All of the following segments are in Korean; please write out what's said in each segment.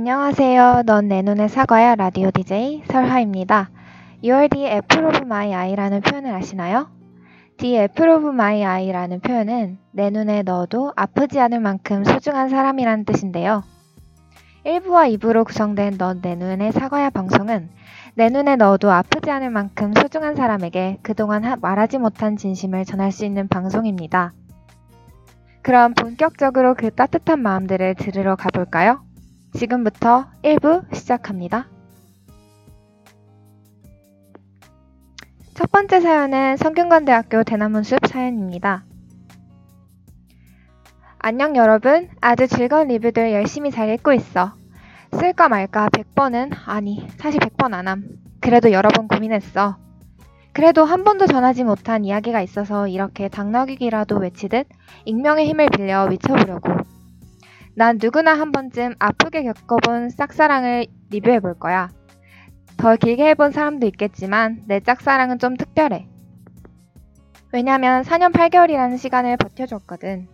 안녕하세요. 넌 내 눈의 사과야 라디오 DJ 설하입니다. You're the apple of my eye라는 표현을 아시나요? The apple of my eye라는 표현은 내 눈에 넣어도 아프지 않을 만큼 소중한 사람이라는 뜻인데요. 1부와 2부로 구성된 넌 내 눈의 사과야 방송은 내 눈에 넣어도 아프지 않을 만큼 소중한 사람에게 그동안 말하지 못한 진심을 전할 수 있는 방송입니다. 그럼 본격적으로 그 따뜻한 마음들을 들으러 가볼까요? 지금부터 1부 시작합니다. 첫 번째 사연은 성균관대학교 대나문숲 사연입니다. 안녕 여러분. 아주 즐거운 리뷰들 열심히 잘 읽고 있어. 쓸까 말까 100번은 아니 사실 100번 안 함. 그래도 여러 번 고민했어. 그래도 한 번도 전하지 못한 이야기가 있어서 이렇게 당나귀기라도 외치듯 익명의 힘을 빌려 외쳐보려고. 난 누구나 한 번쯤 아프게 겪어본 짝사랑을 리뷰해 볼 거야. 더 길게 해본 사람도 있겠지만 내 짝사랑은 좀 특별해. 왜냐면 4년 8개월이라는 시간을 버텨줬거든.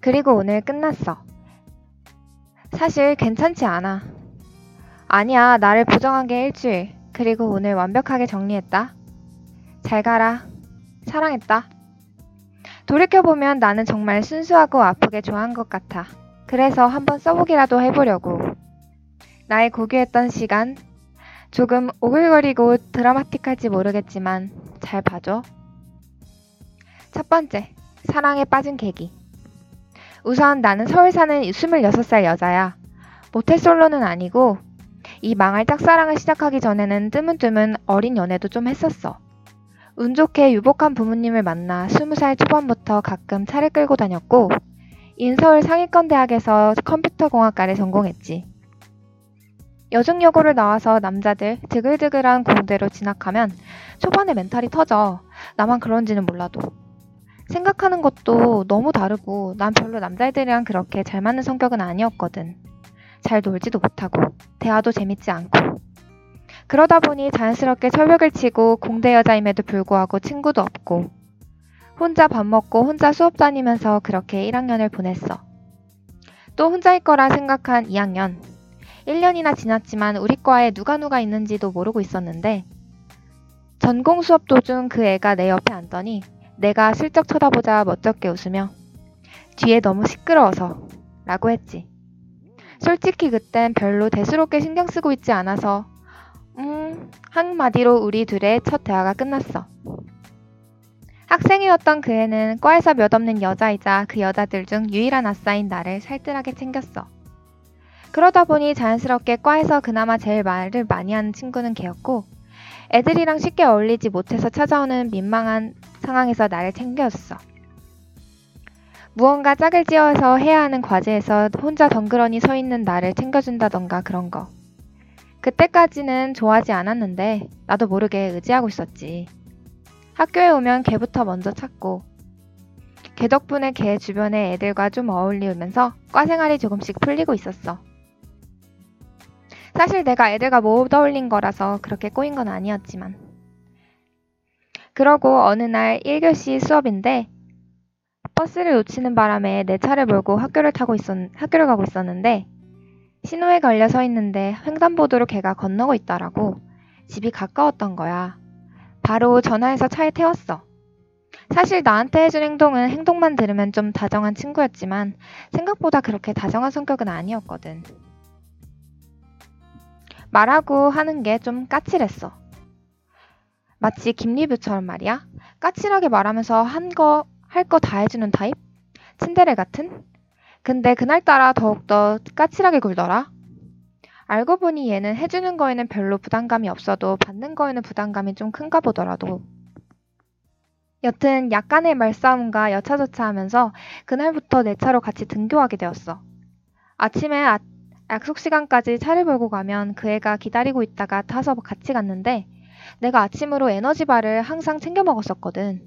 그리고 오늘 끝났어. 사실 괜찮지 않아. 아니야, 나를 부정한 게 일주일. 그리고 오늘 완벽하게 정리했다. 잘 가라. 사랑했다. 돌이켜보면 나는 정말 순수하고 아프게 좋아한 것 같아. 그래서 한번 써보기라도 해보려고. 나의 고귀했던 시간, 조금 오글거리고 드라마틱할지 모르겠지만 잘 봐줘. 첫 번째, 사랑에 빠진 계기. 우선 나는 서울 사는 26살 여자야. 모태솔로는 아니고 이 망할 짝사랑을 시작하기 전에는 뜨문뜨문 어린 연애도 좀 했었어. 운 좋게 유복한 부모님을 만나 20살 초반부터 가끔 차를 끌고 다녔고 인서울 상위권 대학에서 컴퓨터공학과를 전공했지. 여중여고를 나와서 남자들 드글드글한 공대로 진학하면 초반에 멘탈이 터져. 나만 그런지는 몰라도. 생각하는 것도 너무 다르고 난 별로 남자애들이랑 그렇게 잘 맞는 성격은 아니었거든. 잘 놀지도 못하고 대화도 재밌지 않고 그러다 보니 자연스럽게 철벽을 치고 공대 여자임에도 불구하고 친구도 없고 혼자 밥 먹고 혼자 수업 다니면서 그렇게 1학년을 보냈어. 또 혼자일 거라 생각한 2학년. 1년이나 지났지만 우리 과에 누가 누가 있는지도 모르고 있었는데 전공 수업 도중 그 애가 내 옆에 앉더니 내가 슬쩍 쳐다보자 멋쩍게 웃으며 뒤에 너무 시끄러워서 라고 했지. 솔직히 그땐 별로 대수롭게 신경 쓰고 있지 않아서 음, 한마디로 우리 둘의 첫 대화가 끝났어. 학생이었던 그 애는 과에서 몇 없는 여자이자 그 여자들 중 유일한 아싸인 나를 살뜰하게 챙겼어. 그러다 보니 자연스럽게 과에서 그나마 제일 말을 많이 하는 친구는 걔였고 애들이랑 쉽게 어울리지 못해서 찾아오는 민망한 상황에서 나를 챙겼어. 무언가 짝을 지어서 해야 하는 과제에서 혼자 덩그러니 서 있는 나를 챙겨준다던가 그런 거. 그때까지는 좋아하지 않았는데 나도 모르게 의지하고 있었지. 학교에 오면 걔부터 먼저 찾고 걔 덕분에 걔 주변의 애들과 좀 어울리면서 과 생활이 조금씩 풀리고 있었어. 사실 내가 애들과 못 어울린 거라서 그렇게 꼬인 건 아니었지만. 그러고 어느 날 1교시 수업인데 버스를 놓치는 바람에 내 차를 몰고 학교를 타고 있었, 학교를 가고 있었는데 신호에 걸려 서 있는데 횡단보도로 걔가 건너고 있더라고. 집이 가까웠던 거야. 바로 전화해서 차에 태웠어. 사실 나한테 해준 행동은 행동만 들으면 좀 다정한 친구였지만 생각보다 그렇게 다정한 성격은 아니었거든. 말하고 하는 게 좀 까칠했어. 마치 김리뷰처럼 말이야. 까칠하게 말하면서 한 거, 할 거 다 해주는 타입? 친데레 같은? 근데 그날따라 더욱더 까칠하게 굴더라. 알고 보니 얘는 해주는 거에는 별로 부담감이 없어도 받는 거에는 부담감이 좀 큰가 보더라도. 여튼 약간의 말싸움과 여차저차 하면서 그날부터 내 차로 같이 등교하게 되었어. 아침에 아, 약속 시간까지 차를 몰고 가면 그 애가 기다리고 있다가 타서 같이 갔는데 내가 아침으로 에너지바를 항상 챙겨 먹었었거든.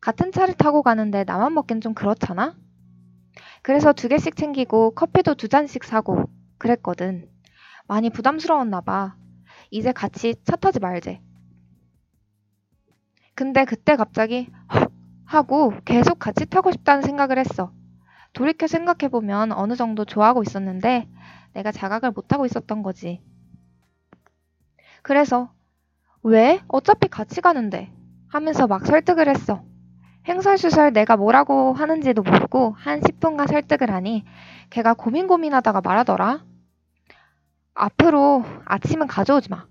같은 차를 타고 가는데 나만 먹긴 좀 그렇잖아? 그래서 두 개씩 챙기고 커피도 두 잔씩 사고 그랬거든. 많이 부담스러웠나 봐. 이제 같이 차 타지 말제. 근데 그때 갑자기 헉 하고 계속 같이 타고 싶다는 생각을 했어. 돌이켜 생각해보면 어느 정도 좋아하고 있었는데 내가 자각을 못하고 있었던 거지. 그래서 왜? 어차피 같이 가는데 하면서 막 설득을 했어. 행설수설 내가 뭐라고 하는지도 모르고 한 10분간 설득을 하니 걔가 고민 고민하다가 말하더라. 앞으로 아침은 가져오지 마.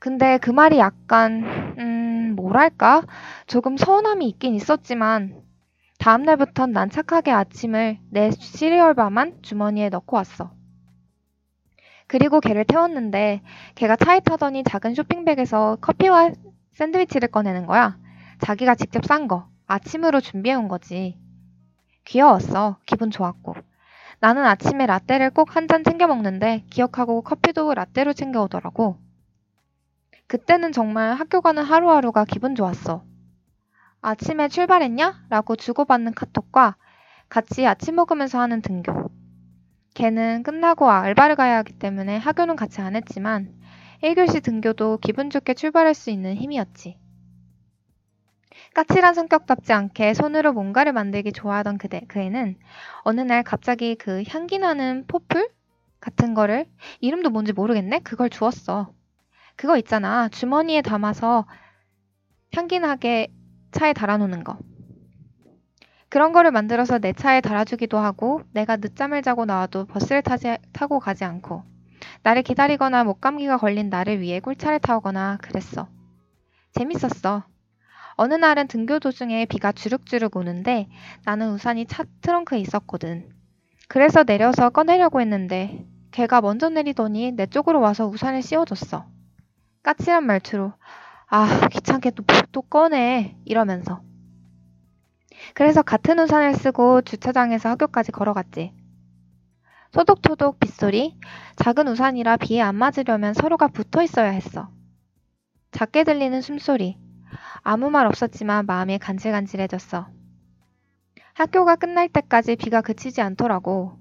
근데 그 말이 약간, 음, 뭐랄까? 조금 서운함이 있긴 있었지만, 다음날부턴 난 착하게 아침을 내 시리얼바만 주머니에 넣고 왔어. 그리고 걔를 태웠는데, 걔가 차에 타더니 작은 쇼핑백에서 커피와 샌드위치를 꺼내는 거야. 자기가 직접 싼 거, 아침으로 준비해온 거지. 귀여웠어. 기분 좋았고. 나는 아침에 라떼를 꼭 한 잔 챙겨 먹는데 기억하고 커피도 라떼로 챙겨 오더라고. 그때는 정말 학교 가는 하루하루가 기분 좋았어. 아침에 출발했냐? 라고 주고받는 카톡과 같이 아침 먹으면서 하는 등교. 걔는 끝나고 알바를 가야 하기 때문에 학교는 같이 안 했지만 1교시 등교도 기분 좋게 출발할 수 있는 힘이었지. 까칠한 성격답지 않게 손으로 뭔가를 만들기 좋아하던 그대, 그 애는 어느 날 갑자기 그 향기 나는 포플 같은 거를 이름도 뭔지 모르겠네? 그걸 주었어. 그거 있잖아. 주머니에 담아서 향기 나게 차에 달아놓는 거. 그런 거를 만들어서 내 차에 달아주기도 하고 내가 늦잠을 자고 나와도 버스를 타지, 타고 가지 않고 나를 기다리거나 목감기가 걸린 나를 위해 꿀차를 타오거나 그랬어. 재밌었어. 어느 날은 등교 도중에 비가 주룩주룩 오는데 나는 우산이 차 트렁크에 있었거든. 그래서 내려서 꺼내려고 했는데 걔가 먼저 내리더니 내 쪽으로 와서 우산을 씌워줬어. 까칠한 말투로 아 귀찮게 또, 또 꺼내 이러면서 그래서 같은 우산을 쓰고 주차장에서 학교까지 걸어갔지. 소독토독 빗소리 작은 우산이라 비에 안 맞으려면 서로가 붙어 있어야 했어. 작게 들리는 숨소리 아무 말 없었지만 마음이 간질간질해졌어. 학교가 끝날 때까지 비가 그치지 않더라고.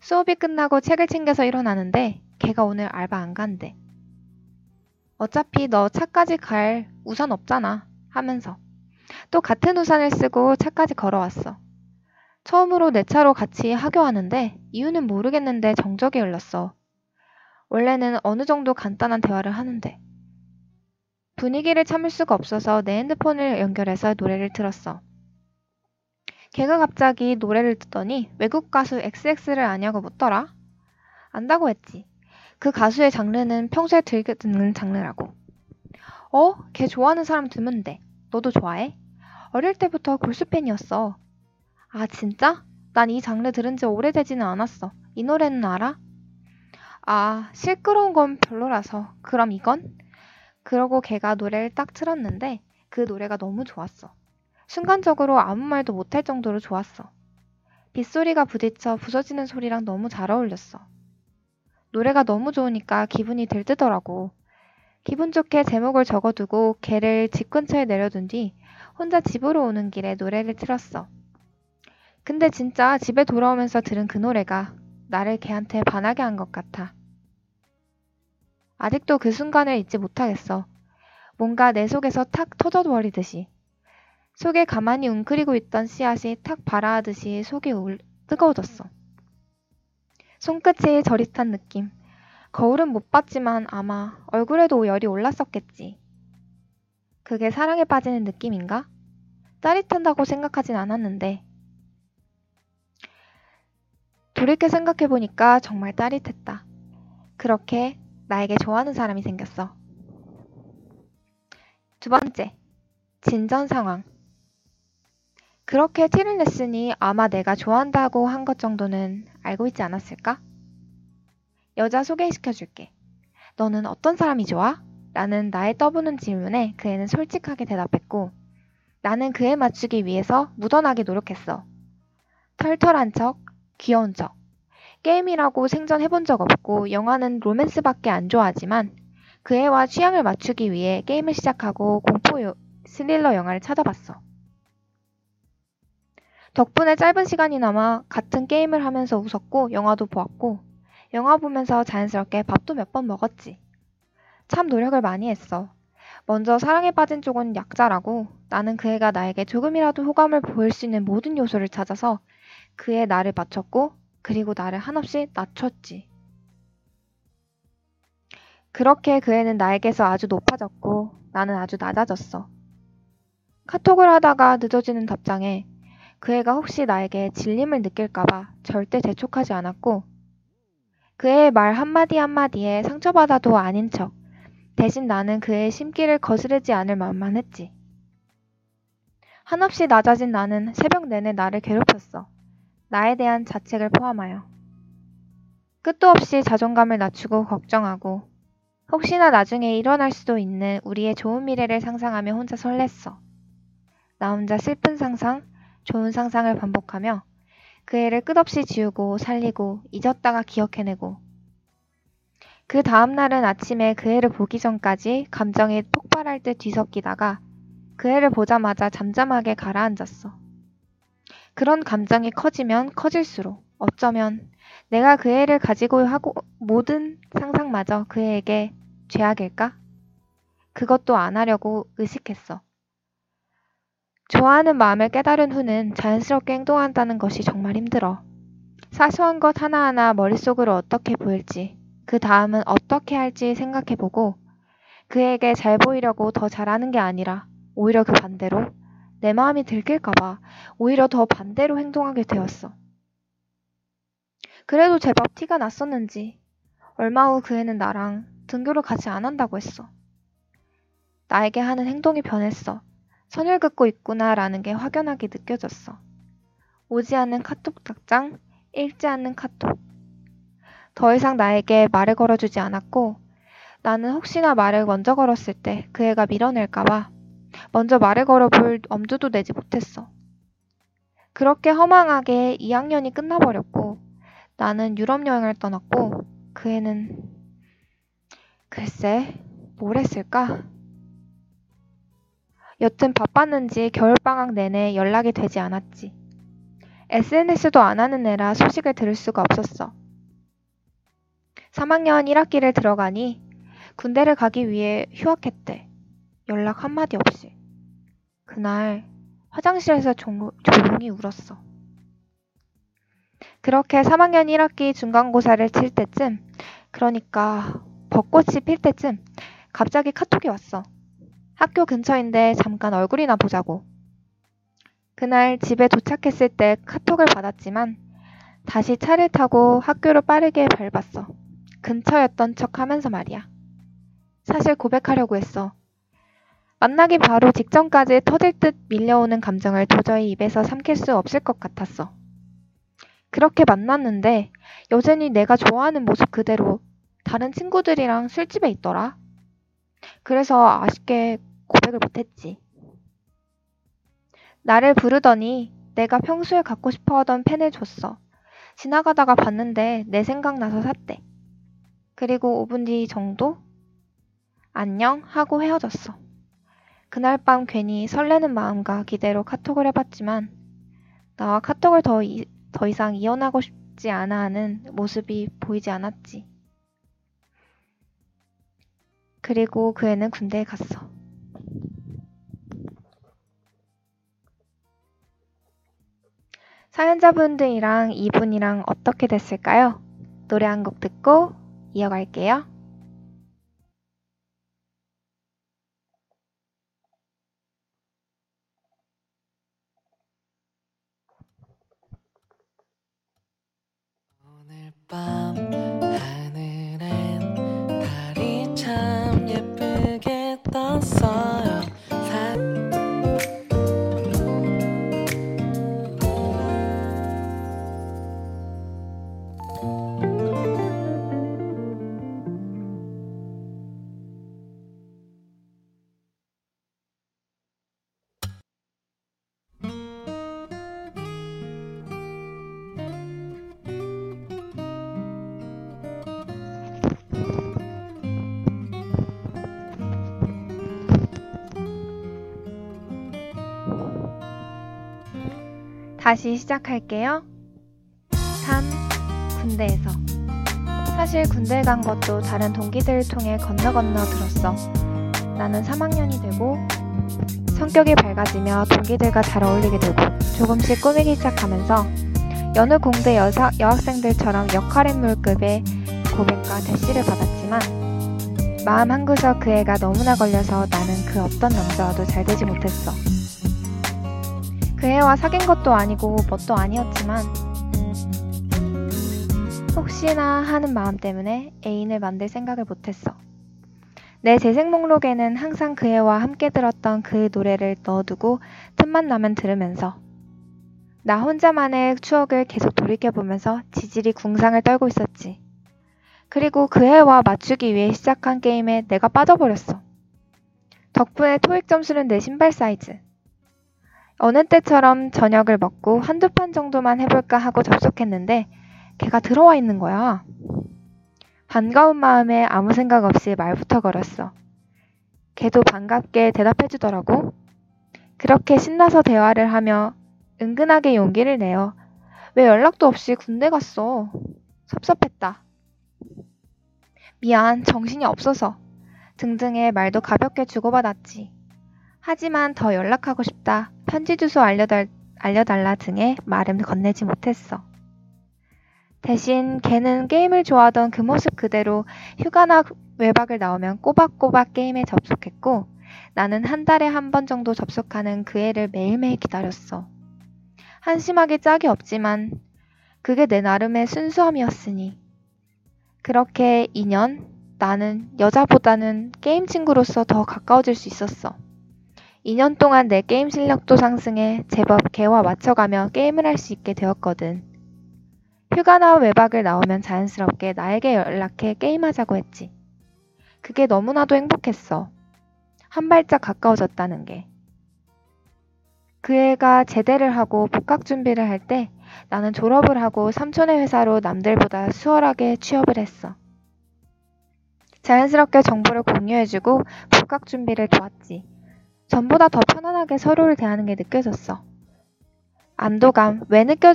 수업이 끝나고 책을 챙겨서 일어나는데 걔가 오늘 알바 안 간대. 어차피 너 차까지 갈 우산 없잖아 하면서 또 같은 우산을 쓰고 차까지 걸어왔어. 처음으로 내 차로 같이 하교하는데 이유는 모르겠는데 정적이 흘렀어. 원래는 어느 정도 간단한 대화를 하는데 분위기를 참을 수가 없어서 내 핸드폰을 연결해서 노래를 틀었어. 걔가 갑자기 노래를 듣더니 외국 가수 XX를 아냐고 묻더라. 안다고 했지. 그 가수의 장르는 평소에 들게 듣는 장르라고. 어? 걔 좋아하는 사람 드문 데. 너도 좋아해? 어릴 때부터 골수 팬이었어. 아, 진짜? 난 이 장르 들은 지 오래되지는 않았어. 이 노래는 알아? 아, 시끄러운 건 별로라서. 그럼 이건? 그러고 걔가 노래를 딱 틀었는데 그 노래가 너무 좋았어. 순간적으로 아무 말도 못할 정도로 좋았어. 빗소리가 부딪혀 부서지는 소리랑 너무 잘 어울렸어. 노래가 너무 좋으니까 기분이 들뜨더라고. 기분 좋게 제목을 적어두고 걔를 집 근처에 내려둔 뒤 혼자 집으로 오는 길에 노래를 틀었어. 근데 진짜 집에 돌아오면서 들은 그 노래가 나를 걔한테 반하게 한 것 같아. 아직도 그 순간을 잊지 못하겠어. 뭔가 내 속에서 탁 터져버리듯이. 속에 가만히 웅크리고 있던 씨앗이 탁 발아하듯이 속이 울, 뜨거워졌어. 손끝이 저릿한 느낌. 거울은 못 봤지만 아마 얼굴에도 열이 올랐었겠지. 그게 사랑에 빠지는 느낌인가? 짜릿한다고 생각하진 않았는데. 돌이켜 생각해보니까 정말 짜릿했다. 그렇게 나에게 좋아하는 사람이 생겼어. 두 번째, 진전 상황. 그렇게 티를 냈으니 아마 내가 좋아한다고 한 것 정도는 알고 있지 않았을까? 여자 소개시켜 줄게. 너는 어떤 사람이 좋아? 라는 나의 떠보는 질문에 그 애는 솔직하게 대답했고, 나는 그에 맞추기 위해서 무던하게 노력했어. 털털한 척, 귀여운 척, 게임이라고 생전해본 적 없고 영화는 로맨스밖에 안 좋아하지만 그 애와 취향을 맞추기 위해 게임을 시작하고 공포 요, 스릴러 영화를 찾아봤어. 덕분에 짧은 시간이 남아 같은 게임을 하면서 웃었고 영화도 보았고 영화 보면서 자연스럽게 밥도 몇 번 먹었지. 참 노력을 많이 했어. 먼저 사랑에 빠진 쪽은 약자라고 나는 그 애가 나에게 조금이라도 호감을 보일 수 있는 모든 요소를 찾아서 그의 나를 맞췄고 그리고 나를 한없이 낮췄지. 그렇게 그 애는 나에게서 아주 높아졌고 나는 아주 낮아졌어. 카톡을 하다가 늦어지는 답장에 그 애가 혹시 나에게 질림을 느낄까봐 절대 재촉하지 않았고 그 애의 말 한마디 한마디에 상처받아도 아닌 척 대신 나는 그 애의 심기를 거스르지 않을 마음만 했지. 한없이 낮아진 나는 새벽 내내 나를 괴롭혔어. 나에 대한 자책을 포함하여. 끝도 없이 자존감을 낮추고 걱정하고 혹시나 나중에 일어날 수도 있는 우리의 좋은 미래를 상상하며 혼자 설렜어. 나 혼자 슬픈 상상, 좋은 상상을 반복하며 그 애를 끝없이 지우고 살리고 잊었다가 기억해내고 그 다음날은 아침에 그 애를 보기 전까지 감정이 폭발할 듯 뒤섞이다가 그 애를 보자마자 잠잠하게 가라앉았어. 그런 감정이 커지면 커질수록 어쩌면 내가 그 애를 가지고 하고 모든 상상마저 그 애에게 죄악일까? 그것도 안 하려고 의식했어. 좋아하는 마음을 깨달은 후는 자연스럽게 행동한다는 것이 정말 힘들어. 사소한 것 하나하나 머릿속으로 어떻게 보일지, 그 다음은 어떻게 할지 생각해보고, 그에게 잘 보이려고 더 잘하는 게 아니라, 오히려 그 반대로 내 마음이 들킬까봐 오히려 더 반대로 행동하게 되었어. 그래도 제법 티가 났었는지 얼마 후 그 애는 나랑 등교를 같이 안 한다고 했어. 나에게 하는 행동이 변했어. 선을 긋고 있구나라는 게 확연하게 느껴졌어. 오지 않는 카톡 답장, 읽지 않는 카톡. 더 이상 나에게 말을 걸어주지 않았고 나는 혹시나 말을 먼저 걸었을 때 그 애가 밀어낼까봐 먼저 말을 걸어볼 엄두도 내지 못했어. 그렇게 허망하게 2학년이 끝나버렸고 나는 유럽 여행을 떠났고 그 애는 글쎄 뭘 했을까? 여튼 바빴는지 겨울방학 내내 연락이 되지 않았지. SNS도 안 하는 애라 소식을 들을 수가 없었어. 3학년 1학기를 들어가니 군대를 가기 위해 휴학했대. 연락 한마디 없이. 그날 화장실에서 조, 조용히 울었어. 그렇게 3학년 1학기 중간고사를 칠 때쯤, 그러니까 벚꽃이 필 때쯤 갑자기 카톡이 왔어. 학교 근처인데 잠깐 얼굴이나 보자고. 그날 집에 도착했을 때 카톡을 받았지만 다시 차를 타고 학교로 빠르게 밟았어. 근처였던 척 하면서 말이야. 사실 고백하려고 했어. 만나기 바로 직전까지 터질 듯 밀려오는 감정을 도저히 입에서 삼킬 수 없을 것 같았어. 그렇게 만났는데 여전히 내가 좋아하는 모습 그대로 다른 친구들이랑 술집에 있더라. 그래서 아쉽게 고백을 못했지. 나를 부르더니 내가 평소에 갖고 싶어 하던 펜을 줬어. 지나가다가 봤는데 내 생각나서 샀대. 그리고 5분 뒤 정도? 안녕 하고 헤어졌어. 그날 밤 괜히 설레는 마음과 기대로 카톡을 해봤지만 나와 카톡을 더, 이, 더 이상 이어나고 싶지 않아 하는 모습이 보이지 않았지. 그리고 그 애는 군대에 갔어. 사연자분들이랑 이분이랑 어떻게 됐을까요? 노래 한 곡 듣고 이어갈게요. 오늘 밤 하늘엔 달이 참 예쁘게 떴어 다시 시작할게요. 3. 군대에서. 사실 군대 간 것도 다른 동기들을 통해 건너 건너 들었어. 나는 3학년이 되고 성격이 밝아지며 동기들과 잘 어울리게 되고 조금씩 꾸미기 시작하면서 여느 공대 여사, 여학생들처럼 역할인물급의 고백과 대시를 받았지만 마음 한구석 그 애가 너무나 걸려서 나는 그 어떤 남자와도 잘 되지 못했어. 그 애와 사귄 것도 아니고 뭣도 아니었지만 혹시나 하는 마음 때문에 애인을 만들 생각을 못했어. 내 재생 목록에는 항상 그 애와 함께 들었던 그 노래를 넣어두고 틈만 나면 들으면서 나 혼자만의 추억을 계속 돌이켜보면서 지질이 궁상을 떨고 있었지. 그리고 그 애와 맞추기 위해 시작한 게임에 내가 빠져버렸어. 덕분에 토익 점수는 내 신발 사이즈. 어느 때처럼 저녁을 먹고 한두 판 정도만 해볼까 하고 접속했는데 걔가 들어와 있는 거야. 반가운 마음에 아무 생각 없이 말부터 걸었어. 걔도 반갑게 대답해주더라고. 그렇게 신나서 대화를 하며 은근하게 용기를 내어 왜 연락도 없이 군대 갔어? 섭섭했다. 미안, 정신이 없어서. 등등의 말도 가볍게 주고받았지. 하지만 더 연락하고 싶다. 편지 주소 알려달, 알려달라 등의 말은 건네지 못했어. 대신 걔는 게임을 좋아하던 그 모습 그대로 휴가나 외박을 나오면 꼬박꼬박 게임에 접속했고 나는 한 달에 한 번 정도 접속하는 그 애를 매일매일 기다렸어. 한심하게 짝이 없지만 그게 내 나름의 순수함이었으니. 그렇게 2년 나는 여자보다는 게임 친구로서 더 가까워질 수 있었어. 2년 동안 내 게임 실력도 상승해 제법 걔와 맞춰가며 게임을 할 수 있게 되었거든. 휴가나 외박을 나오면 자연스럽게 나에게 연락해 게임하자고 했지. 그게 너무나도 행복했어. 한 발짝 가까워졌다는 게. 그 애가 제대를 하고 복학 준비를 할 때 나는 졸업을 하고 삼촌의 회사로 남들보다 수월하게 취업을 했어. 자연스럽게 정보를 공유해주고 복학 준비를 도왔지. 전보다 더 편안하게 서로를 대하는 게 느껴졌어. 안도감, 왜 느껴,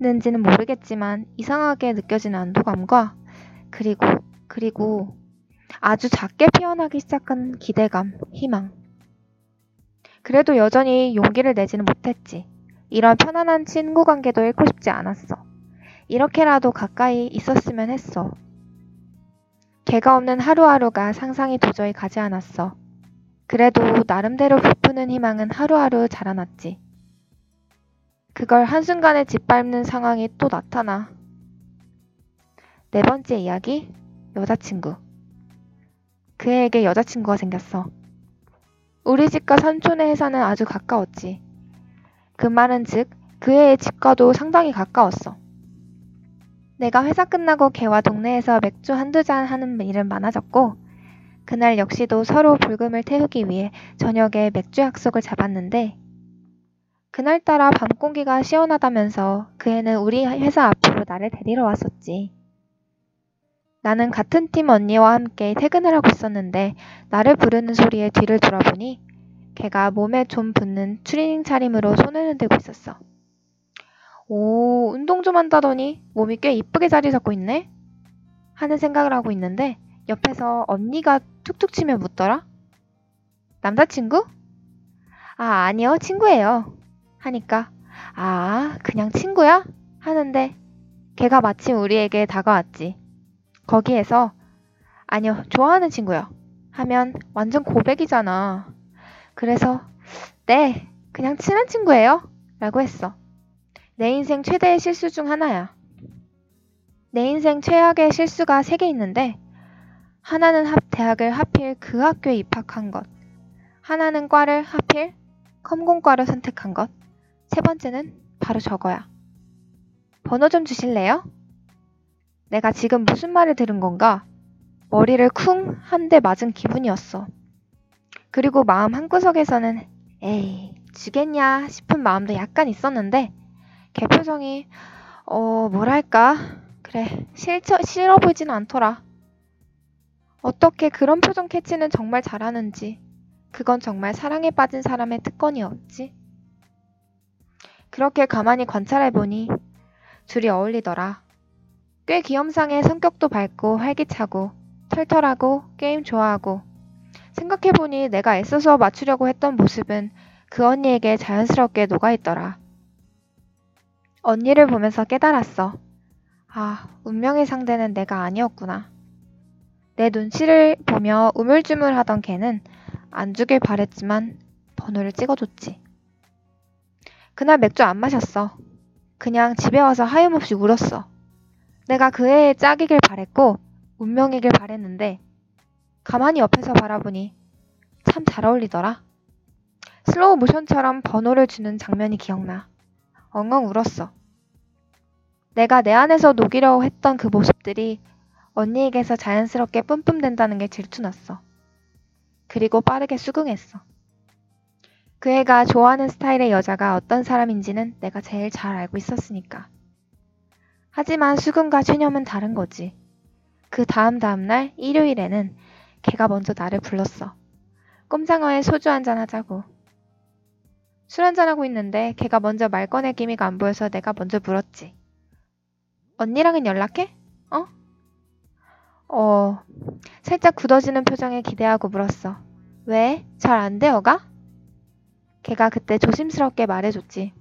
는지는 모르겠지만 이상하게 느껴지는 안도감과 그리고 그리고 아주 작게 피어나기 시작한 기대감, 희망. 그래도 여전히 용기를 내지는 못했지. 이런 편안한 친구 관계도 잃고 싶지 않았어. 이렇게라도 가까이 있었으면 했어. 개가 없는 하루하루가 상상이 도저히 가지 않았어. 그래도 나름대로 부푸는 희망은 하루하루 자라났지. 그걸 한순간에 짓밟는 상황이 또 나타나. 네 번째 이야기, 여자친구. 그에게 여자친구가 생겼어. 우리 집과 삼촌의 회사는 아주 가까웠지. 그 말은 즉, 그의 집과도 상당히 가까웠어. 내가 회사 끝나고 걔와 동네에서 맥주 한두 잔 하는 일은 많아졌고, 그날 역시도 서로 불금을 태우기 위해 저녁에 맥주 약속을 잡았는데, 그날따라 밤 공기가 시원하다면서 그 애는 우리 회사 앞으로 나를 데리러 왔었지. 나는 같은 팀 언니와 함께 퇴근을 하고 있었는데 나를 부르는 소리에 뒤를 돌아보니 걔가 몸에 좀 붙는 추리닝 차림으로 손을 흔들고 있었어. 오, 운동 좀 한다더니 몸이 꽤 이쁘게 자리 잡고 있네? 하는 생각을 하고 있는데 옆에서 언니가 툭툭 치며 묻더라. 남자친구? 아, 아니요, 친구예요. 하니까 아, 그냥 친구야? 하는데 걔가 마침 우리에게 다가왔지. 거기에서 아니요, 좋아하는 친구요. 하면 완전 고백이잖아. 그래서 네, 그냥 친한 친구예요. 라고 했어. 내 인생 최대의 실수 중 하나야. 내 인생 최악의 실수가 세 개 있는데 하나는 합, 대학을 하필 그 학교에 입학한 것. 하나는 과를 하필 컴공과를 선택한 것. 세 번째는 바로 저거야. 번호 좀 주실래요? 내가 지금 무슨 말을 들은 건가? 머리를 쿵 한 대 맞은 기분이었어. 그리고 마음 한구석에서는 에이, 주겠냐 싶은 마음도 약간 있었는데, 걔 표정이, 어, 뭐랄까. 그래, 싫어, 싫어 보이진 않더라. 어떻게 그런 표정 캐치는 정말 잘하는지, 그건 정말 사랑에 빠진 사람의 특권이었지. 그렇게 가만히 관찰해보니 둘이 어울리더라. 꽤 귀염상해 성격도 밝고 활기차고 털털하고 게임 좋아하고 생각해보니 내가 애써서 맞추려고 했던 모습은 그 언니에게 자연스럽게 녹아있더라. 언니를 보면서 깨달았어. 아, 운명의 상대는 내가 아니었구나. 내 눈치를 보며 우물쭈물하던 걔는 안 주길 바랬지만 번호를 찍어줬지. 그날 맥주 안 마셨어. 그냥 집에 와서 하염없이 울었어. 내가 그 애의 짝이길 바랬고 운명이길 바랬는데 가만히 옆에서 바라보니 참 잘 어울리더라. 슬로우 모션처럼 번호를 주는 장면이 기억나. 엉엉 울었어. 내가 내 안에서 녹이려고 했던 그 모습들이 언니에게서 자연스럽게 뿜뿜된다는 게 질투났어. 그리고 빠르게 수긍했어. 그 애가 좋아하는 스타일의 여자가 어떤 사람인지는 내가 제일 잘 알고 있었으니까. 하지만 수긍과 체념은 다른 거지. 그 다음 다음날 일요일에는 걔가 먼저 나를 불렀어. 꼼장어에 소주 한잔 하자고. 술 한잔하고 있는데 걔가 먼저 말 꺼낼 기미가 안 보여서 내가 먼저 물었지. 언니랑은 연락해? 어? 어, 살짝 굳어지는 표정에 기대하고 물었어. 왜? 잘안 되어가? 걔가 그때 조심스럽게 말해줬지.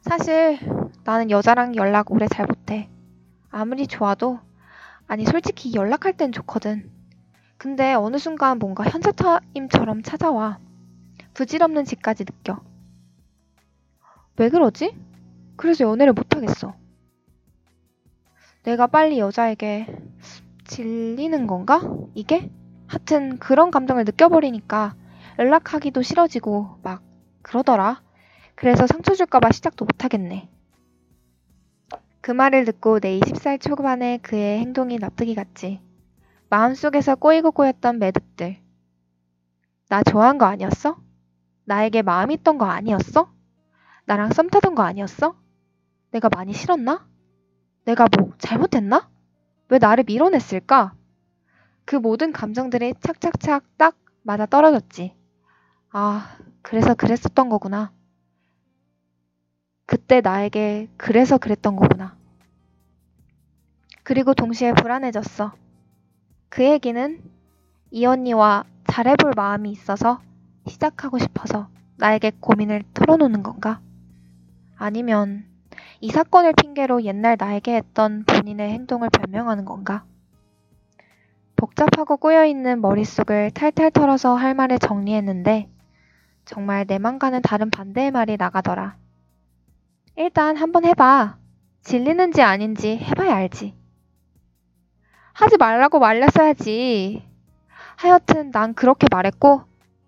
사실 나는 여자랑 연락 오래 잘 못해. 아무리 좋아도, 아니 솔직히 연락할 땐 좋거든. 근데 어느 순간 뭔가 현자타임처럼 찾아와. 부질없는 짓까지 느껴. 왜 그러지? 그래서 연애를 못하겠어. 내가 빨리 여자에게 질리는 건가? 이게? 하여튼 그런 감정을 느껴버리니까 연락하기도 싫어지고 막 그러더라. 그래서 상처 줄까봐 시작도 못하겠네. 그 말을 듣고 내 20살 초반의 그의 행동이 납득이 갔지. 마음속에서 꼬이고 꼬였던 매듭들. 나 좋아한 거 아니었어? 나에게 마음 있던 거 아니었어? 나랑 썸 타던 거 아니었어? 내가 많이 싫었나? 내가 뭐 잘못했나? 왜 나를 밀어냈을까? 그 모든 감정들이 착착착 딱 맞아 떨어졌지. 아, 그래서 그랬었던 거구나. 그때 나에게 그래서 그랬던 거구나. 그리고 동시에 불안해졌어. 그 얘기는 이 언니와 잘해볼 마음이 있어서 시작하고 싶어서 나에게 고민을 털어놓는 건가? 아니면 이 사건을 핑계로 옛날 나에게 했던 본인의 행동을 변명하는 건가? 복잡하고 꼬여있는 머릿속을 탈탈 털어서 할 말을 정리했는데 정말 내 맘과는 다른 반대의 말이 나가더라. 일단 한번 해봐. 질리는지 아닌지 해봐야 알지. 하지 말라고 말렸어야지. 하여튼 난 그렇게 말했고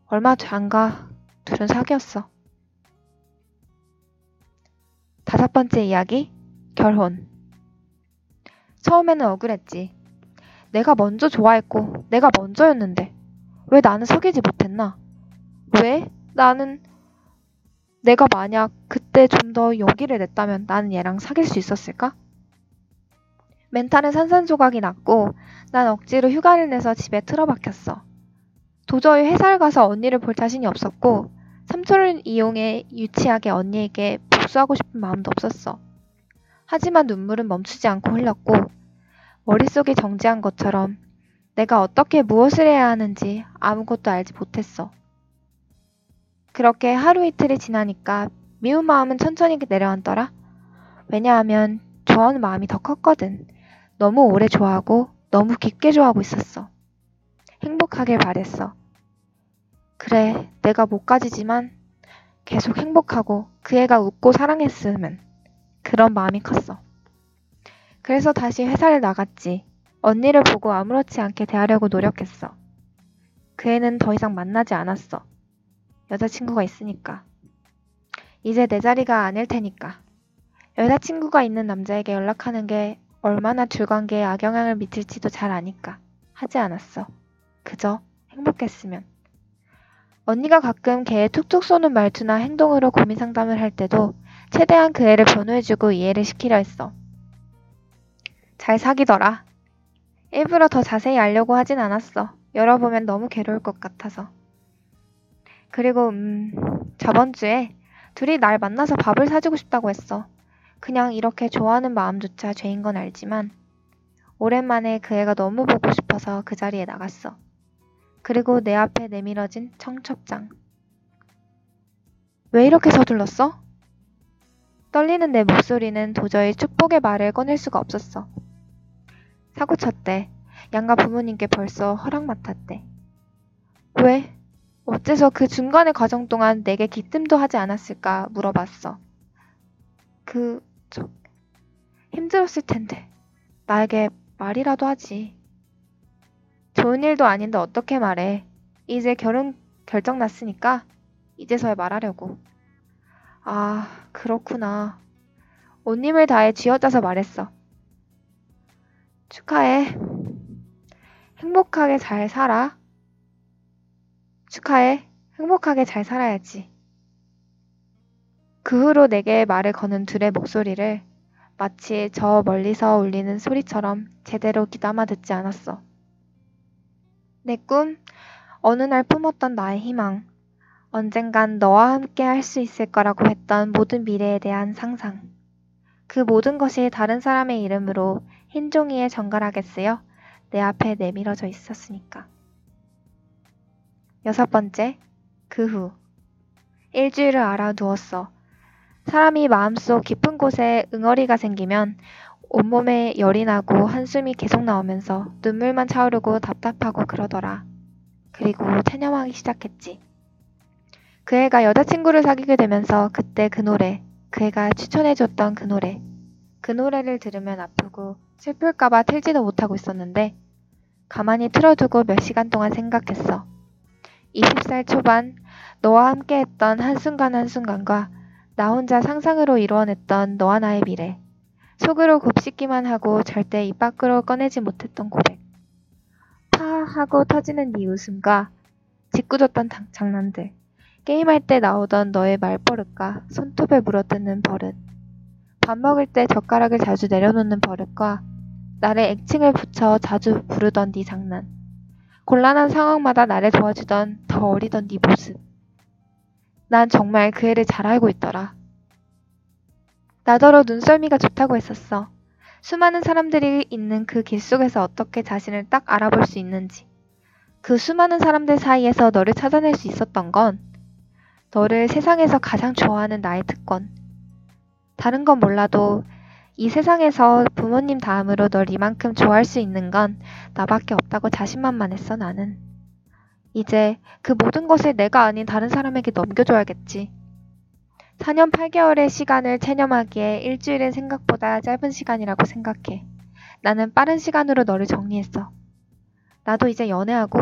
얼마 뒤안가 둘은 사귀었어. 다섯 번째 이야기, 결혼. 처음에는 억울했지. 내가 먼저 좋아했고, 내가 먼저였는데, 왜 나는 사귀지 못했나? 왜? 나는, 내가 만약 그때 좀 더 용기를 냈다면 나는 얘랑 사귈 수 있었을까? 멘탈은 산산조각이 났고, 난 억지로 휴가를 내서 집에 틀어박혔어. 도저히 회사를 가서 언니를 볼 자신이 없었고, 삼촌을 이용해 유치하게 언니에게 복수하고 싶은 마음도 없었어. 하지만 눈물은 멈추지 않고 흘렀고 머릿속이 정지한 것처럼 내가 어떻게 무엇을 해야 하는지 아무것도 알지 못했어. 그렇게 하루 이틀이 지나니까 미운 마음은 천천히 내려앉더라. 왜냐하면 좋아하는 마음이 더 컸거든. 너무 오래 좋아하고 너무 깊게 좋아하고 있었어. 행복하길 바랬어. 그래, 내가 못 가지지만 계속 행복하고 그 애가 웃고 사랑했으면 그런 마음이 컸어. 그래서 다시 회사를 나갔지. 언니를 보고 아무렇지 않게 대하려고 노력했어. 그 애는 더 이상 만나지 않았어. 여자친구가 있으니까. 이제 내 자리가 아닐 테니까. 여자친구가 있는 남자에게 연락하는 게 얼마나 줄관계에 악영향을 미칠지도 잘 아니까. 하지 않았어. 그저 행복했으면. 언니가 가끔 걔의 툭툭 쏘는 말투나 행동으로 고민 상담을 할 때도 최대한 그 애를 변호해주고 이해를 시키려 했어. 잘 사귀더라. 일부러 더 자세히 알려고 하진 않았어. 열어보면 너무 괴로울 것 같아서. 그리고 음 저번 주에 둘이 날 만나서 밥을 사주고 싶다고 했어. 그냥 이렇게 좋아하는 마음조차 죄인 건 알지만 오랜만에 그 애가 너무 보고 싶어서 그 자리에 나갔어. 그리고 내 앞에 내밀어진 청첩장. 왜 이렇게 서둘렀어? 떨리는 내 목소리는 도저히 축복의 말을 꺼낼 수가 없었어. 사고 쳤대. 양가 부모님께 벌써 허락 맡았대. 왜? 어째서 그 중간의 과정 동안 내게 기뜸도 하지 않았을까 물어봤어. 그, 저, 힘들었을 텐데. 나에게 말이라도 하지. 좋은 일도 아닌데 어떻게 말해. 이제 결혼 결정 났으니까 이제서야 말하려고. 아, 그렇구나. 온 힘을 다해 쥐어짜서 말했어. 축하해. 행복하게 잘 살아. 축하해. 행복하게 잘 살아야지. 그 후로 내게 말을 거는 둘의 목소리를 마치 저 멀리서 울리는 소리처럼 제대로 귀담아 듣지 않았어. 내 꿈, 어느 날 품었던 나의 희망, 언젠간 너와 함께 할 수 있을 거라고 했던 모든 미래에 대한 상상. 그 모든 것이 다른 사람의 이름으로 흰 종이에 정갈하게 쓰여 내 앞에 내밀어져 있었으니까. 여섯 번째, 그 후. 일주일을 알아두었어. 사람이 마음속 깊은 곳에 응어리가 생기면 온몸에 열이 나고 한숨이 계속 나오면서 눈물만 차오르고 답답하고 그러더라. 그리고 체념하기 시작했지. 그 애가 여자친구를 사귀게 되면서 그때 그 노래, 그 애가 추천해줬던 그 노래, 그 노래를 들으면 아프고 슬플까봐 틀지도 못하고 있었는데 가만히 틀어두고 몇 시간 동안 생각했어. 20살 초반 너와 함께했던 한순간 한순간과 나 혼자 상상으로 이루어냈던 너와 나의 미래. 속으로 곱씹기만 하고 절대 입 밖으로 꺼내지 못했던 고백. 파 하고 터지는 네 웃음과 짓궂었던 장난들. 게임할 때 나오던 너의 말버릇과 손톱에 물어뜯는 버릇. 밥 먹을 때 젓가락을 자주 내려놓는 버릇과 나를 액칭을 붙여 자주 부르던 네 장난. 곤란한 상황마다 나를 도와주던 더 어리던 네 모습. 난 정말 그 애를 잘 알고 있더라. 나더러 눈썰미가 좋다고 했었어. 수많은 사람들이 있는 그 길 속에서 어떻게 자신을 딱 알아볼 수 있는지. 그 수많은 사람들 사이에서 너를 찾아낼 수 있었던 건 너를 세상에서 가장 좋아하는 나의 특권. 다른 건 몰라도 이 세상에서 부모님 다음으로 널 이만큼 좋아할 수 있는 건 나밖에 없다고 자신만만했어, 나는. 이제 그 모든 것을 내가 아닌 다른 사람에게 넘겨줘야겠지. 4년 8개월의 시간을 체념하기에 일주일은 생각보다 짧은 시간이라고 생각해. 나는 빠른 시간으로 너를 정리했어. 나도 이제 연애하고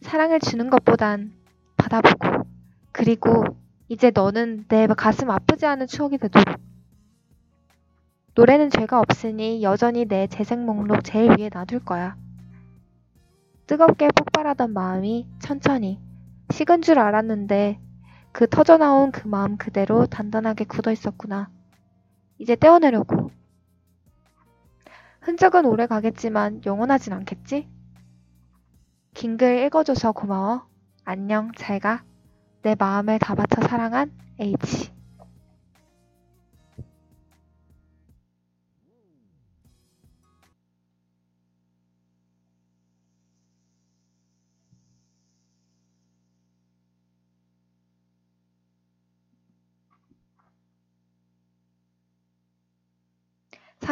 사랑을 주는 것보단 받아보고 그리고 이제 너는 내 가슴 아프지 않은 추억이 되도록. 노래는 죄가 없으니 여전히 내 재생 목록 제일 위에 놔둘 거야. 뜨겁게 폭발하던 마음이 천천히 식은 줄 알았는데 그 터져나온 그 마음 그대로 단단하게 굳어 있었구나. 이제 떼어내려고. 흔적은 오래 가겠지만 영원하진 않겠지? 긴 글 읽어줘서 고마워. 안녕, 잘 가. 내 마음을 다 바쳐 사랑한 H.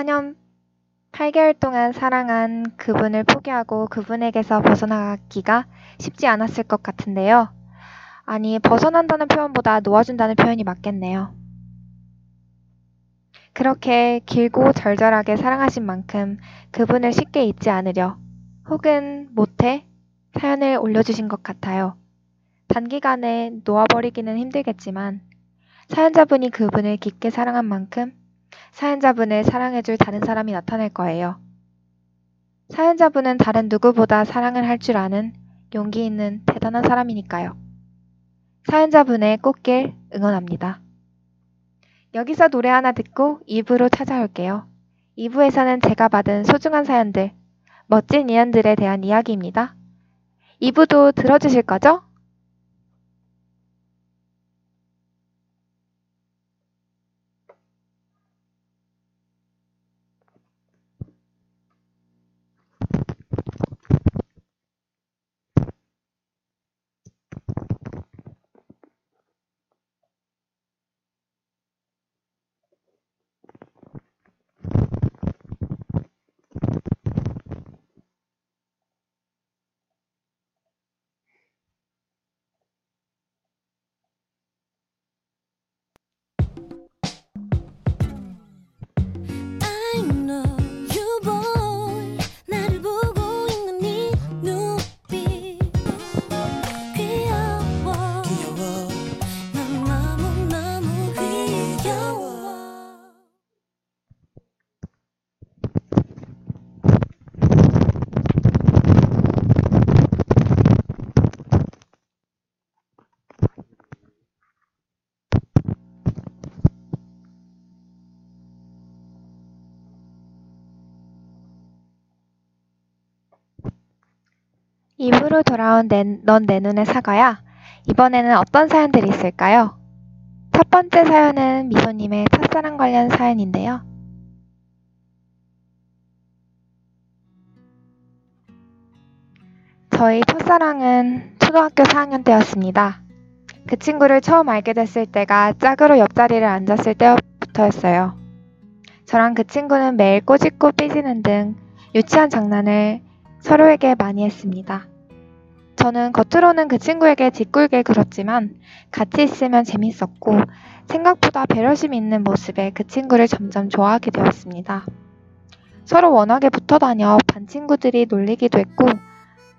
사년 8개월 동안 사랑한 그분을 포기하고 그분에게서 벗어나기가 쉽지 않았을 것 같은데요. 아니, 벗어난다는 표현보다 놓아준다는 표현이 맞겠네요. 그렇게 길고 절절하게 사랑하신 만큼 그분을 쉽게 잊지 않으려 혹은 못해 사연을 올려주신 것 같아요. 단기간에 놓아버리기는 힘들겠지만 사연자분이 그분을 깊게 사랑한 만큼 사연자분을 사랑해줄 다른 사람이 나타날 거예요. 사연자분은 다른 누구보다 사랑을 할 줄 아는 용기 있는 대단한 사람이니까요. 사연자분의 꽃길 응원합니다. 여기서 노래 하나 듣고 2부로 찾아올게요. 2부에서는 제가 받은 소중한 사연들, 멋진 인연들에 대한 이야기입니다. 2부도 들어주실 거죠? 집으로 돌아온 내, 넌내 눈의 사과야. 이번에는 어떤 사연들이 있을까요? 첫 번째 사연은 미소님의 첫사랑 관련 사연인데요. 저희 첫사랑은 초등학교 4학년 때였습니다. 그 친구를 처음 알게 됐을 때가 짝으로 옆자리를 앉았을 때부터였어요. 저랑 그 친구는 매일 꼬집고 삐지는 등 유치한 장난을 서로에게 많이 했습니다. 저는 겉으로는 그 친구에게 뒷굴게 굴었지만 같이 있으면 재밌었고 생각보다 배려심 있는 모습에 그 친구를 점점 좋아하게 되었습니다. 서로 워낙에 붙어 다녀 반 친구들이 놀리기도 했고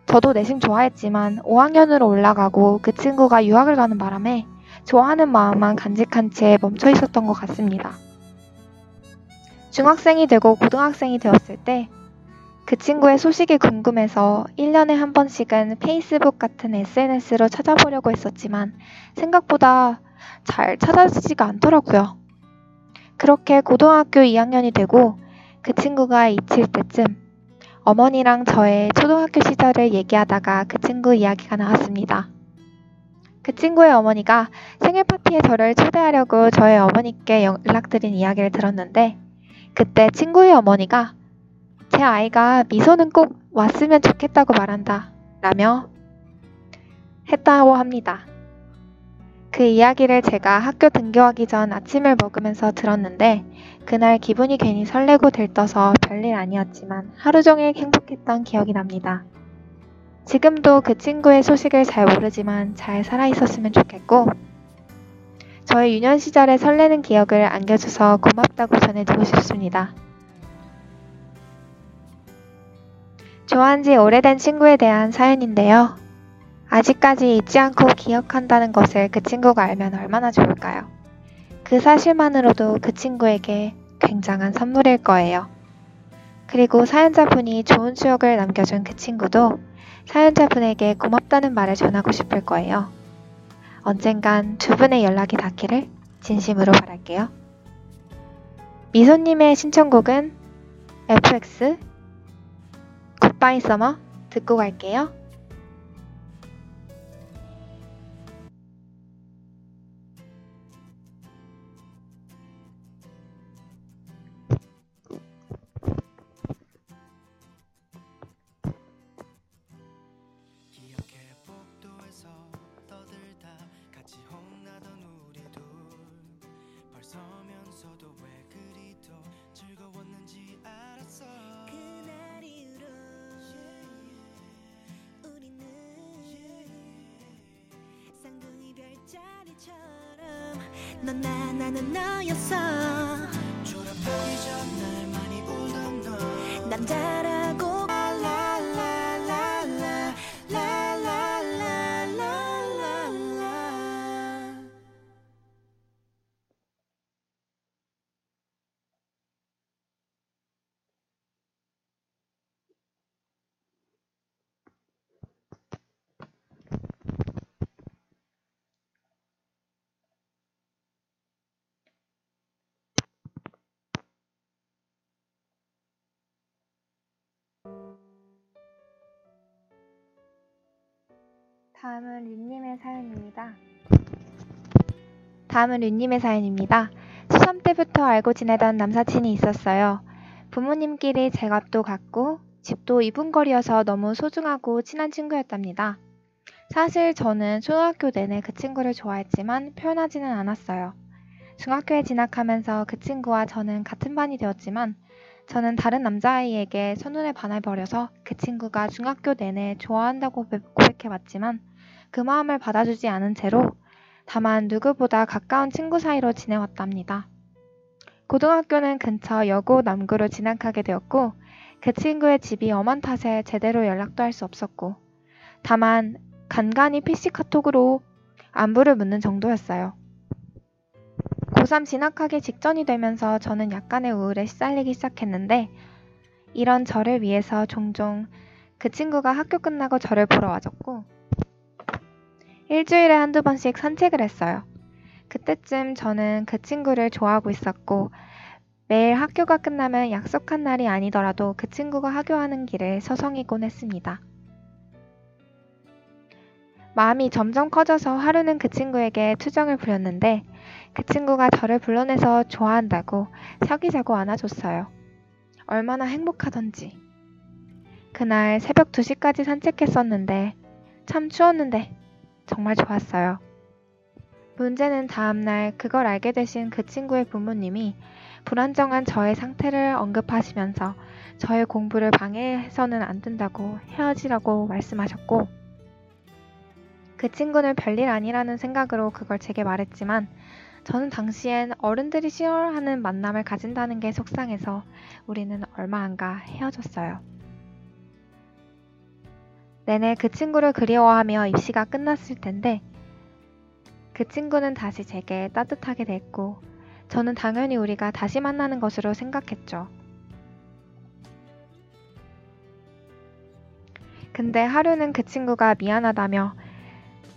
저도 내심 좋아했지만 5학년으로 올라가고 그 친구가 유학을 가는 바람에 좋아하는 마음만 간직한 채 멈춰 있었던 것 같습니다. 중학생이 되고 고등학생이 되었을 때 그 친구의 소식이 궁금해서 1년에 한 번씩은 페이스북 같은 SNS로 찾아보려고 했었지만 생각보다 잘 찾아지지가 않더라고요. 그렇게 고등학교 2학년이 되고 그 친구가 잊힐 때쯤 어머니랑 저의 초등학교 시절을 얘기하다가 그 친구 이야기가 나왔습니다. 그 친구의 어머니가 생일 파티에 저를 초대하려고 저의 어머니께 연락드린 이야기를 들었는데 그때 친구의 어머니가 제 아이가 미소는 꼭 왔으면 좋겠다고 말한다 라며 했다고 합니다. 그 이야기를 제가 학교 등교하기 전 아침을 먹으면서 들었는데 그날 기분이 괜히 설레고 들떠서 별일 아니었지만 하루 종일 행복했던 기억이 납니다. 지금도 그 친구의 소식을 잘 모르지만 잘 살아 있었으면 좋겠고 저의 유년 시절의 설레는 기억을 안겨줘서 고맙다고 전해주고 싶습니다. 좋아한 지 오래된 친구에 대한 사연인데요. 아직까지 잊지 않고 기억한다는 것을 그 친구가 알면 얼마나 좋을까요? 그 사실만으로도 그 친구에게 굉장한 선물일 거예요. 그리고 사연자분이 좋은 추억을 남겨준 그 친구도 사연자분에게 고맙다는 말을 전하고 싶을 거예요. 언젠간 두 분의 연락이 닿기를 진심으로 바랄게요. 미소님의 신청곡은 FX 굿바이 서머 듣고 갈게요. 다음은 류님의 사연입니다. 다음은 류님의 사연입니다. 초3 때부터 알고 지내던 남사친이 있었어요. 부모님끼리 제값도 같고 집도 이분 거리여서 너무 소중하고 친한 친구였답니다. 사실 저는 초등학교 내내 그 친구를 좋아했지만 표현하지는 않았어요. 중학교에 진학하면서 그 친구와 저는 같은 반이 되었지만 저는 다른 남자아이에게 첫눈에 반해버려서 그 친구가 중학교 내내 좋아한다고 고백해왔지만 그 마음을 받아주지 않은 채로 다만 누구보다 가까운 친구 사이로 지내왔답니다. 고등학교는 근처 여고 남구로 진학하게 되었고 그 친구의 집이 엄한 탓에 제대로 연락도 할 수 없었고 다만 간간히 PC 카톡으로 안부를 묻는 정도였어요. 고3 진학하기 직전이 되면서 저는 약간의 우울에 시달리기 시작했는데 이런 저를 위해서 종종 그 친구가 학교 끝나고 저를 보러 와줬고 일주일에 한두 번씩 산책을 했어요. 그때쯤 저는 그 친구를 좋아하고 있었고 매일 학교가 끝나면 약속한 날이 아니더라도 그 친구가 하교하는 길을 서성이곤 했습니다. 마음이 점점 커져서 하루는 그 친구에게 투정을 부렸는데 그 친구가 저를 불러내서 좋아한다고 사귀자고 안아줬어요. 얼마나 행복하던지. 그날 새벽 2시까지 산책했었는데 참 추웠는데 정말 좋았어요. 문제는 다음날 그걸 알게 되신 그 친구의 부모님이 불안정한 저의 상태를 언급하시면서 저의 공부를 방해해서는 안 된다고 헤어지라고 말씀하셨고 그 친구는 별일 아니라는 생각으로 그걸 제게 말했지만 저는 당시엔 어른들이 싫어하는 만남을 가진다는 게 속상해서 우리는 얼마 안가 헤어졌어요. 내내 그 친구를 그리워하며 입시가 끝났을 텐데 그 친구는 다시 제게 따뜻하게 됐고 저는 당연히 우리가 다시 만나는 것으로 생각했죠. 근데 하루는 그 친구가 미안하다며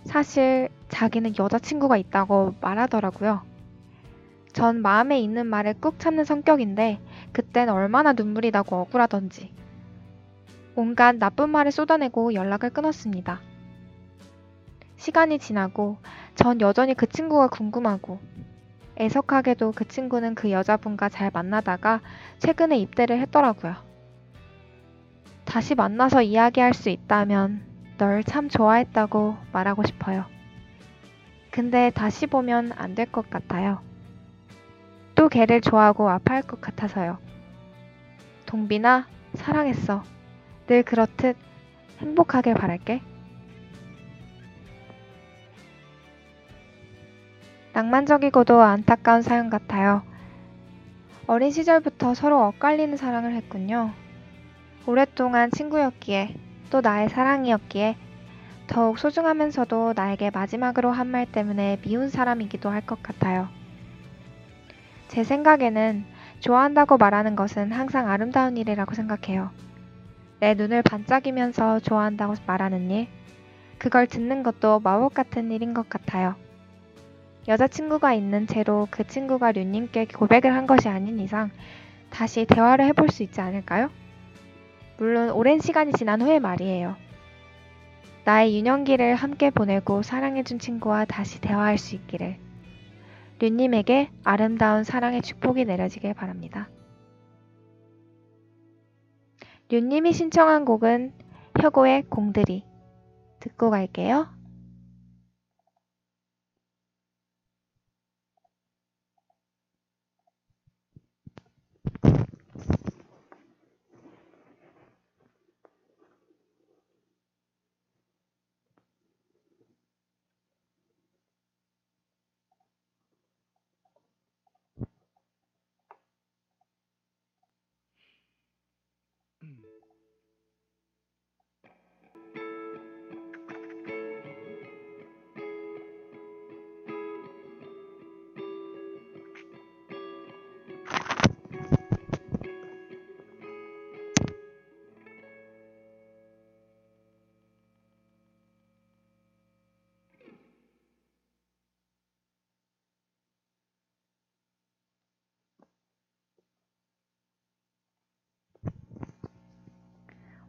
사실 자기는 여자친구가 있다고 말하더라고요. 전 마음에 있는 말을 꾹 참는 성격인데 그땐 얼마나 눈물이 나고 억울하던지 온갖 나쁜 말을 쏟아내고 연락을 끊었습니다. 시간이 지나고 전 여전히 그 친구가 궁금하고 애석하게도 그 친구는 그 여자분과 잘 만나다가 최근에 입대를 했더라고요. 다시 만나서 이야기할 수 있다면 널 참 좋아했다고 말하고 싶어요. 근데 다시 보면 안 될 것 같아요. 또 걔를 좋아하고 아파할 것 같아서요. 동빈아, 사랑했어. 늘 그렇듯 행복하길 바랄게. 낭만적이고도 안타까운 사연 같아요. 어린 시절부터 서로 엇갈리는 사랑을 했군요. 오랫동안 친구였기에 또 나의 사랑이었기에 더욱 소중하면서도 나에게 마지막으로 한 말 때문에 미운 사람이기도 할 것 같아요. 제 생각에는 좋아한다고 말하는 것은 항상 아름다운 일이라고 생각해요. 내 눈을 반짝이면서 좋아한다고 말하는 일, 그걸 듣는 것도 마법 같은 일인 것 같아요. 여자친구가 있는 채로 그 친구가 류님께 고백을 한 것이 아닌 이상 다시 대화를 해볼 수 있지 않을까요? 물론 오랜 시간이 지난 후의 말이에요. 나의 유년기를 함께 보내고 사랑해준 친구와 다시 대화할 수 있기를. 류님에게 아름다운 사랑의 축복이 내려지길 바랍니다. 류님이 신청한 곡은 혁오의 공들이 듣고 갈게요.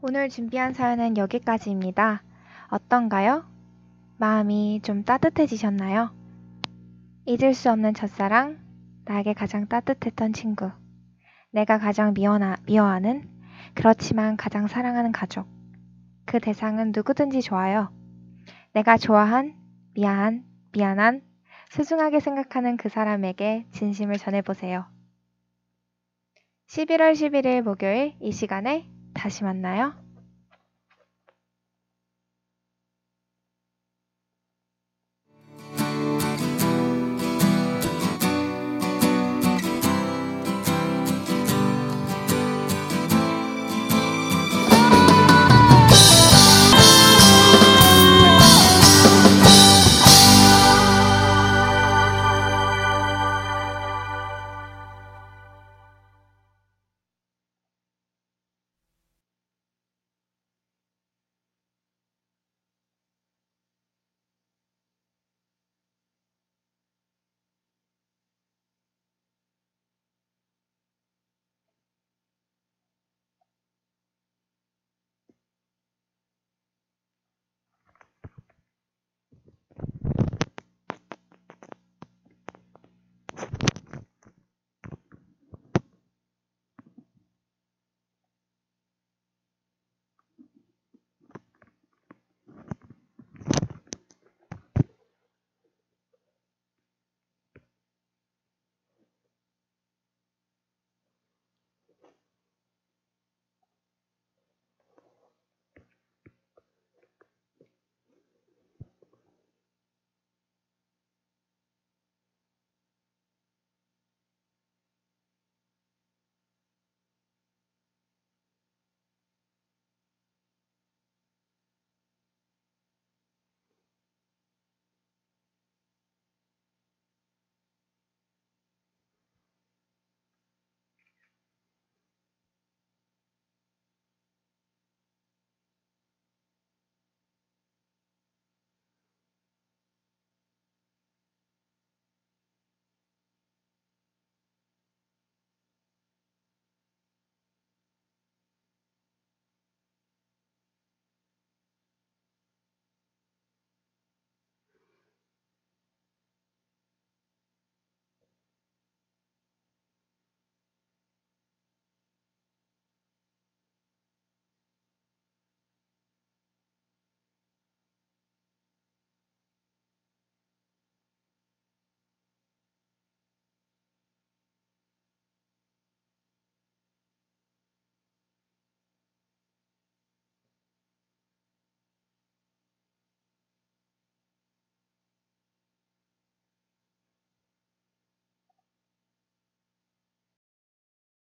오늘 준비한 사연은 여기까지입니다. 어떤가요? 마음이 좀 따뜻해지셨나요? 잊을 수 없는 첫사랑, 나에게 가장 따뜻했던 친구, 내가 가장 미워나, 미워하는, 그렇지만 가장 사랑하는 가족. 그 대상은 누구든지 좋아요. 내가 좋아한, 미안, 미안한, 소중하게 생각하는 그 사람에게 진심을 전해보세요. 11월 11일 목요일 이 시간에 다시 만나요.